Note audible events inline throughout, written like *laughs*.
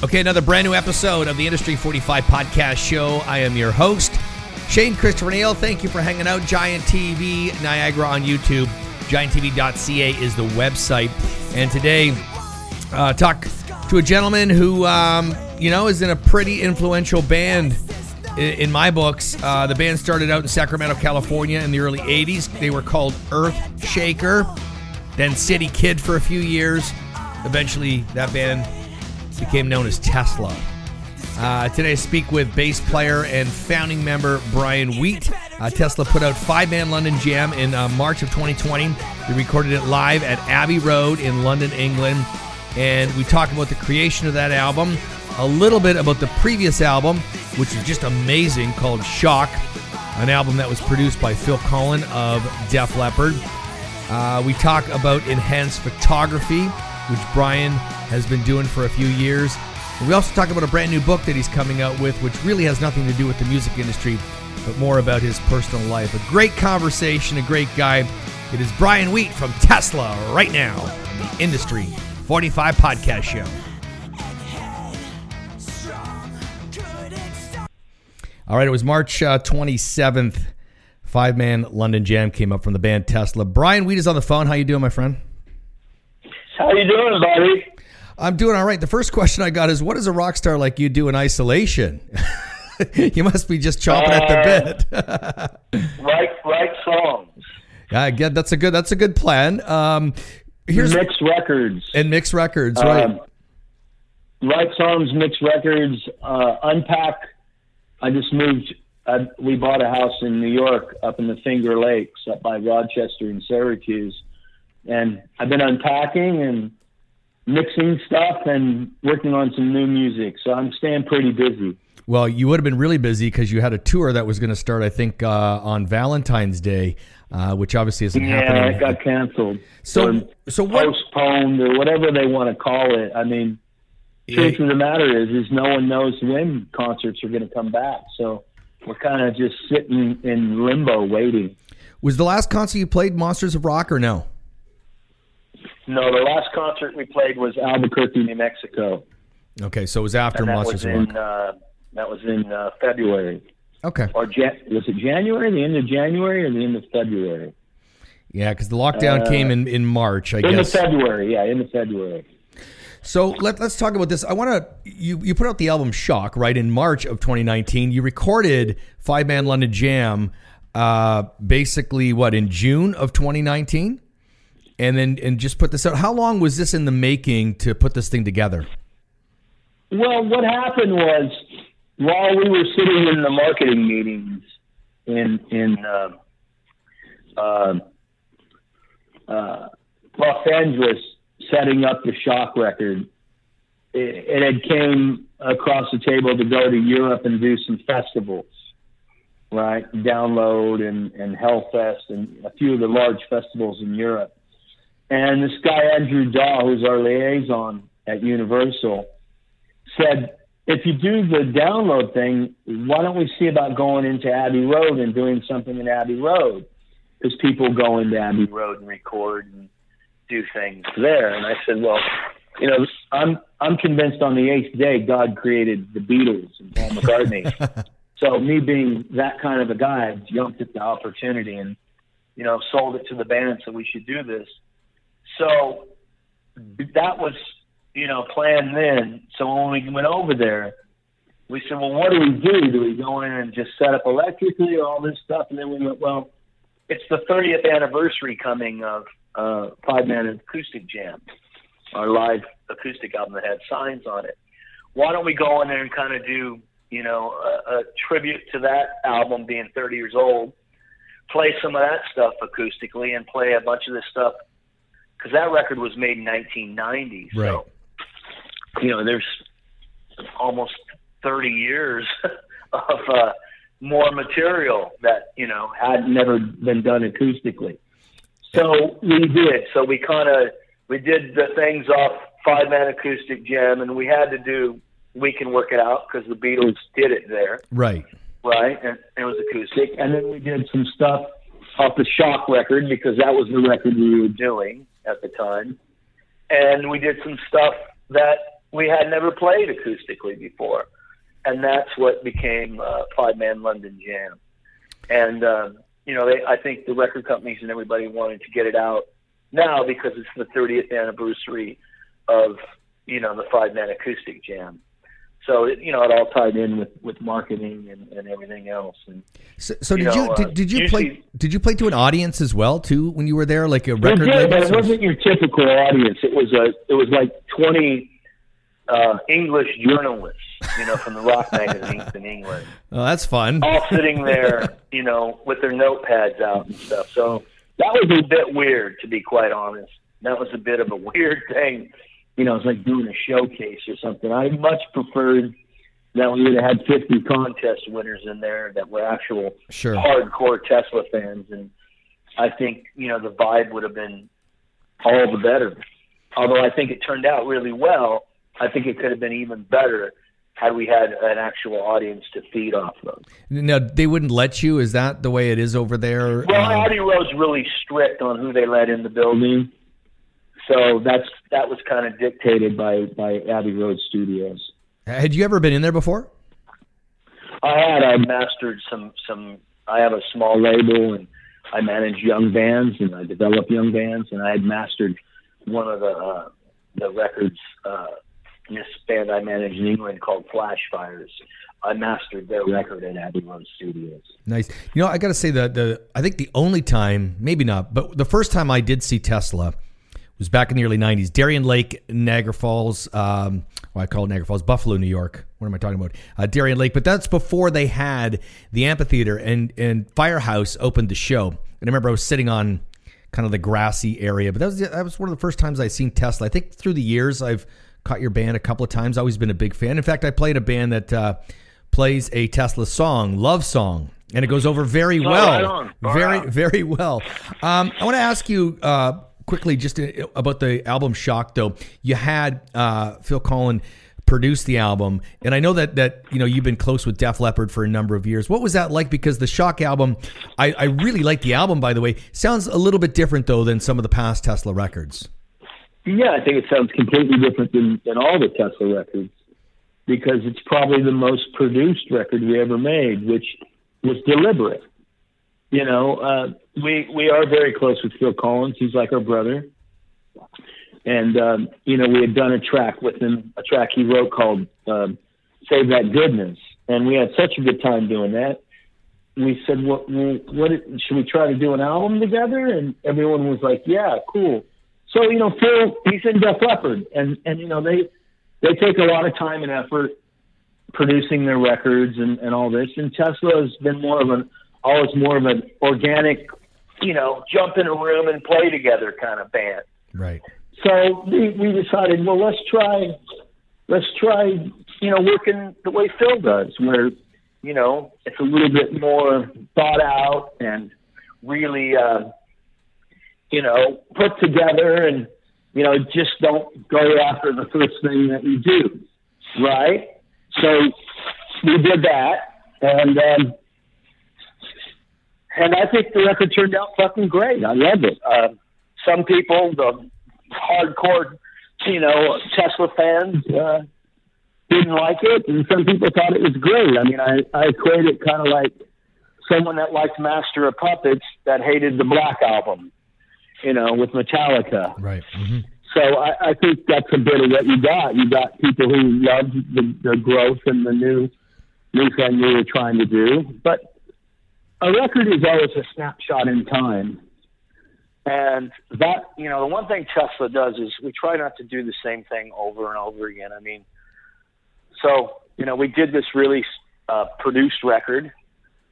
Okay, another brand new episode of the Industry 45 podcast show. I am your host, Shane Christopher Neal. Thank you for hanging out. Giant TV Niagara on YouTube. GiantTV.ca is the website. And today, uh, talk to a gentleman who, um, you know, is in a pretty influential band in, in my books. Uh, the band started out in Sacramento, California in the early 80s. They were called Earth Shaker, then City Kid for a few years. Eventually, that band became known as Tesla. Uh, today, I speak with bass player and founding member Brian Wheat. Uh, Tesla put out Five Man London Jam in uh, March of 2020. We recorded it live at Abbey Road in London, England. And we talk about the creation of that album, a little bit about the previous album, which is just amazing, called Shock, an album that was produced by Phil Collen of Def Leppard. Uh, we talk about enhanced photography, which Brian has been doing for a few years. We also talk about a brand new book that he's coming out with, which really has nothing to do with the music industry, but more about his personal life. A great conversation, a great guy. It is Brian Wheat from Tesla right now on the Industry 45 podcast show. All right, it was March uh, 27th. Five man London Jam came up from the band Tesla. Brian Wheat is on the phone. How you doing, my friend? How you doing, buddy? I'm doing all right. The first question I got is, what does a rock star like you do in isolation? *laughs* you must be just chomping uh, at the bit. *laughs* write write songs. I get that's a good that's a good plan. Um, here's mixed records and mixed records, right? Um, write songs, mixed records, uh, unpack. I just moved. Uh, we bought a house in New York, up in the Finger Lakes, up by Rochester and Syracuse, and I've been unpacking and mixing stuff and working on some new music. So I'm staying pretty busy. Well, you would have been really busy because you had a tour that was going to start, I think, uh, on Valentine's Day, uh, which obviously isn't yeah, happening. Yeah, it got canceled. So, so what? Postponed or whatever they want to call it. I mean, truth of the matter is, is no one knows when concerts are going to come back. So we're kind of just sitting in limbo, waiting. Was the last concert you played Monsters of Rock or no? No, the last concert we played was Albuquerque, New Mexico. Okay, so it was after and that Monsters was in, uh, that was in uh, February. Okay. Or Jan- was it January? The end of January or the end of February? Yeah, because the lockdown uh, came in in March. I in guess. In February, yeah, in the February. So let, let's talk about this. I want to you you put out the album Shock right in March of 2019. You recorded Five Man London Jam, uh, basically what in June of 2019 and then and just put this out. How long was this in the making to put this thing together? Well, what happened was while we were sitting in the marketing meetings in in uh, uh, uh, Los Angeles, setting up the shock record, it, it had came across the table to go to Europe and do some festivals, right? Download and and Hellfest and a few of the large festivals in Europe and this guy, Andrew Daw, who's our liaison at Universal, said, if you do the download thing, why don't we see about going into Abbey Road and doing something in Abbey Road? Because people go into Abbey Road and record and do things there. And I said, well, you know, I'm I'm convinced on the eighth day God created the Beatles and Paul McCartney. *laughs* so me being that kind of a guy, I jumped at the opportunity and you know sold it to the band so we should do this. So that was, you know, planned then. So when we went over there, we said, well, what do we do? Do we go in and just set up electrically or all this stuff? And then we went, well, it's the 30th anniversary coming of uh, Five Man Acoustic Jam, our live acoustic album that had signs on it. Why don't we go in there and kind of do, you know, a, a tribute to that album being 30 years old, play some of that stuff acoustically, and play a bunch of this stuff because that record was made in 1990. Right. So, you know, there's almost 30 years *laughs* of uh, more material that you know had never been done acoustically. So we did. So we kind of we did the things off Five Man Acoustic Jam, and we had to do We Can Work It Out because the Beatles did it there. Right. Right, and, and it was acoustic, and then we did some stuff off the Shock record because that was the record we were doing at the time, and we did some stuff that we had never played acoustically before, and that's what became uh, Five Man London Jam. And uh, you know, they, I think the record companies and everybody wanted to get it out now because it's the 30th anniversary of you know the Five Man Acoustic Jam so it, you know it all tied in with with marketing and, and everything else. And so, so you did know, you did, did you usually, play did you play to an audience as well too when you were there like a record did, label? but it wasn't your typical audience. It was a it was like 20 uh, English journalists you know from the rock *laughs* magazines in England. Oh that's fun. All sitting there you know with their notepads out and stuff. So that was a bit weird to be quite honest. That was a bit of a *laughs* weird thing you know, it's like doing a showcase or something. I much preferred that we would have had 50 contest winners in there that were actual sure. hardcore Tesla fans. And I think, you know, the vibe would have been all the better. Although I think it turned out really well, I think it could have been even better had we had an actual audience to feed off of. Now, they wouldn't let you? Is that the way it is over there? Well, um, Abbey Road's really strict on who they let in the building. So that's that was kind of dictated by by Abbey Road Studios. Had you ever been in there before? I had. I mastered some some. I have a small label and I manage young bands and I develop young bands and I had mastered one of the uh, the records. Uh, this band I manage in England called Flash Fires. I mastered their record at Abbey Road Studios. Nice. You know, I got to say that the I think the only time, maybe not, but the first time I did see Tesla was back in the early 90s. Darien Lake, Niagara Falls, um, well, I call it Niagara Falls, Buffalo, New York. What am I talking about? Uh, Darien Lake, but that's before they had the amphitheater and, and Firehouse opened the show. And I remember I was sitting on kind of the grassy area, but that was, that was one of the first times I'd seen Tesla. I think through the years I've caught your band a couple of times. Always been a big fan. In fact, I played a band that uh, plays a Tesla song, Love Song, and it goes over very well. Right very, very well. Um, I want to ask you, uh, quickly, just about the album Shock, though, you had uh, Phil Collen produce the album, and I know that that you know you've been close with Def Leppard for a number of years. What was that like? Because the Shock album, I, I really like the album. By the way, sounds a little bit different though than some of the past Tesla records. Yeah, I think it sounds completely different than, than all the Tesla records because it's probably the most produced record we ever made, which was deliberate. You know, uh, we we are very close with Phil Collen. He's like our brother, and um, you know we had done a track with him, a track he wrote called um, "Save That Goodness," and we had such a good time doing that. We said, "What? What, should we try to do an album together?" And everyone was like, "Yeah, cool." So you know, Phil, he's in Def Leppard, and and you know they they take a lot of time and effort producing their records and and all this. And Tesla has been more of an always more of an organic you know, jump in a room and play together kind of band. Right. So we, we decided, well, let's try, let's try, you know, working the way Phil does, where, you know, it's a little bit more thought out and really, uh, you know, put together and, you know, just don't go after the first thing that you do. Right. So we did that. And, um, and I think the record turned out fucking great. I love it. Uh, some people, the hardcore, you know, Tesla fans, uh, didn't like it, and some people thought it was great. I mean, I, I equate it kind of like someone that liked Master of Puppets that hated the Black album, you know, with Metallica. Right. Mm-hmm. So I, I think that's a bit of what you got. You got people who loved the, the growth and the new new thing we were trying to do, but a record is always a snapshot in time. And that, you know, the one thing Tesla does is we try not to do the same thing over and over again. I mean, so, you know, we did this really uh, produced record.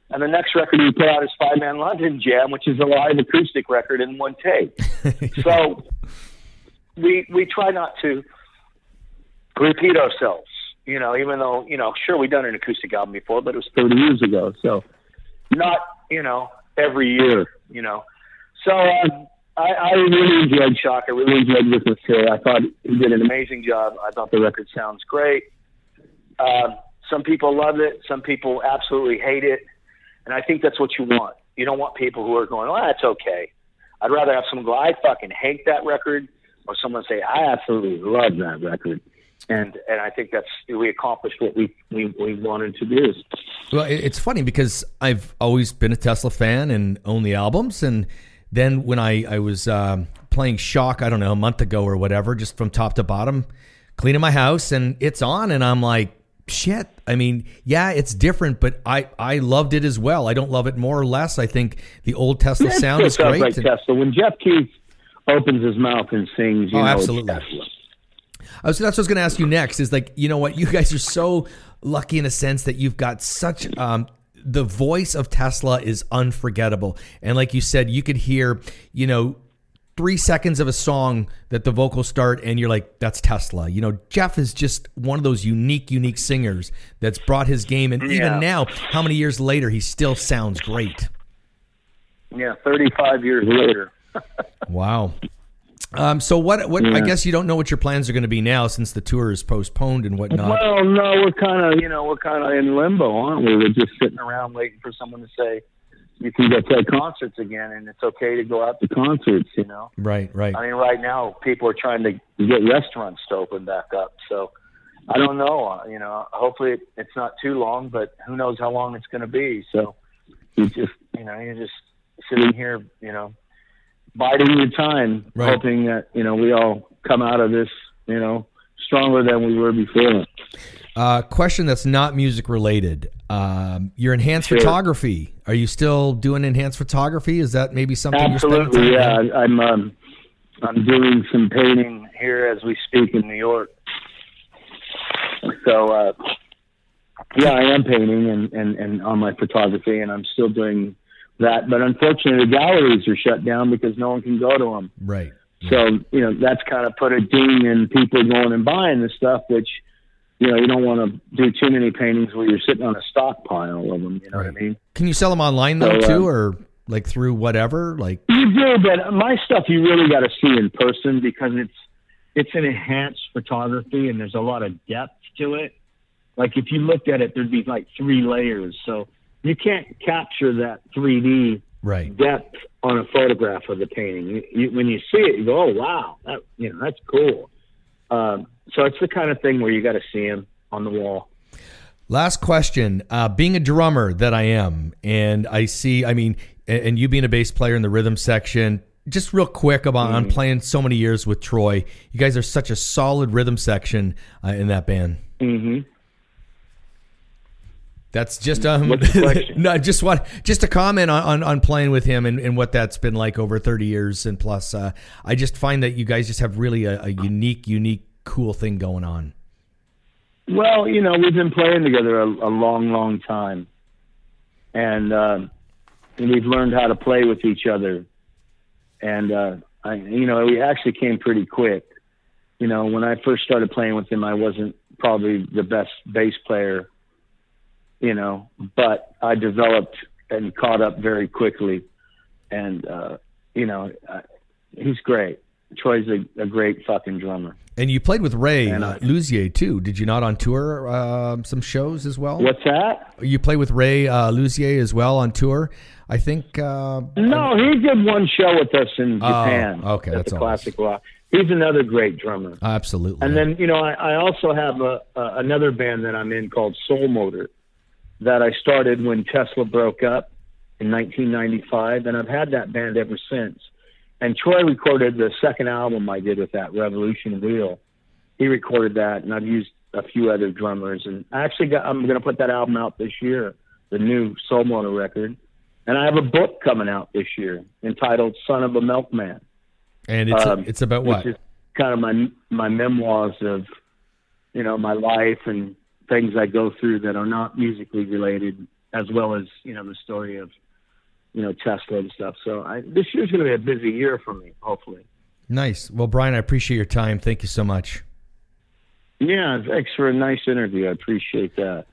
And the next record we put out is Five Man London Jam, which is a live acoustic record in one take. *laughs* so we we try not to repeat ourselves, you know, even though, you know, sure we've done an acoustic album before, but it was 30 years ago. So not you know every year, you know. So um, I, I really enjoyed Shock. I really enjoyed with Phil. I thought he did an amazing job. I thought the record sounds great. Uh, some people loved it. Some people absolutely hate it. And I think that's what you want. You don't want people who are going, "Oh, that's okay." I'd rather have someone go, "I fucking hate that record," or someone say, "I absolutely love that record." And and I think that's we accomplished what we we, we wanted to do. Well, it's funny because I've always been a Tesla fan and own the albums, and then when I I was um, playing Shock, I don't know, a month ago or whatever, just from top to bottom, cleaning my house, and it's on, and I'm like. Shit. I mean, yeah, it's different, but I, I loved it as well. I don't love it more or less. I think the old Tesla *laughs* Yeah, sound is sounds great. Like and- Tesla. When Jeff Keith opens his mouth and sings, you Oh, know absolutely. it's Tesla. I was, that's what I was going to ask you next. Is like, you know what? *laughs* You guys are so lucky in a sense that you've got such. Um, the voice of Tesla is unforgettable, and like you said, you could hear, you know, three seconds of a song that the vocals start, and you're like, "That's Tesla." You know, Jeff is just one of those unique, unique singers that's brought his game, and Yeah. even now, how many years later, he still sounds great. Yeah, 35 years later. Wow. Um, so what? What? I guess you don't know what your plans are going to be now, since the tour is postponed and whatnot. Well, no, we're kind of, you know, we're kind of in limbo, aren't we? We're just sitting around waiting for someone to say you can go play concerts again, and it's okay to go out to concerts. You know, Right. Right. I mean, right now people are trying to get restaurants to open back up. So I don't know. Uh, you know, hopefully it's not too long, but who knows how long it's going to be. So you just, you know, you're just sitting here, you know, biding your time, Right. hoping that you know we all come out of this, you know, stronger than we were before. Uh, question that's not music related. Um, your enhanced Sure. photography. Are you still doing enhanced photography? Is that maybe something you're Absolutely, yeah. I- I'm um, I'm doing some painting here as we speak in New York. So uh, yeah, I am painting and, and, and on my photography, and I'm still doing that. But unfortunately, the galleries are shut down because no one can go to them. Right. So you know that's kind of put a ding in people going and buying the stuff, which you know you don't want to do too many paintings where you're sitting on a stockpile of them. You know what I mean? Can you sell them online though So, too, um, or like through whatever? Like You do, but my stuff you really got to see in person because it's it's an enhanced photography and there's a lot of depth to it. Like if you looked at it, there'd be like three layers, so you can't capture that 3D right. depth on a photograph of the painting. You, you, when you see it, you go, "Oh wow, that you know that's cool." Um, so it's the kind of thing where you got to see them on the wall. Last question. Uh, being a drummer that I am, and I see, I mean, and, and you being a bass player in the rhythm section, just real quick about Mm-hmm. on playing so many years with Troy. You guys are such a solid rhythm section uh, in that band. hmm That's just um *laughs* no just what just a comment on, on, on playing with him and, and what that's been like over thirty years and plus uh, I just find that you guys just have really a, a unique unique cool thing going on. Well, you know, we've been playing together a, a long, long time, and uh, we've learned how to play with each other. And uh, I, you know, we actually came pretty quick. You know, when I first started playing with him, I wasn't probably the best bass player. You know, but I developed and caught up very quickly, and uh, you know, uh, he's great. Troy's a, a great fucking drummer. And you played with Ray And, uh, Luzier too, did you not on tour? Uh, some shows as well. What's that? You play with Ray uh, Luzier as well on tour. I think. Uh, No, he did one show with us in Oh, Japan. okay, that's the all. classic rock. He's another great drummer. absolutely. And then you know, I, I also have a, a another band that I'm in called Soul Motor, that I started when Tesla broke up in 1995, and I've had that band ever since. And Troy recorded the second album I did with that Revolution Wheel. He recorded that, and I've used a few other drummers. And I actually got, I'm going to put that album out this year, the new Soul Motor record. And I have a book coming out this year entitled "Son of a Milkman." and it's um, it's about what? Which is kind of my my memoirs of, you know, my life and things I go through that are not musically related, as well as you know the story of, you know, Tesla and stuff. So I, this year's going to be a busy year for me, hopefully. Nice. Well, Brian, I appreciate your time. Thank you so much. Yeah, thanks for a nice interview. I appreciate that.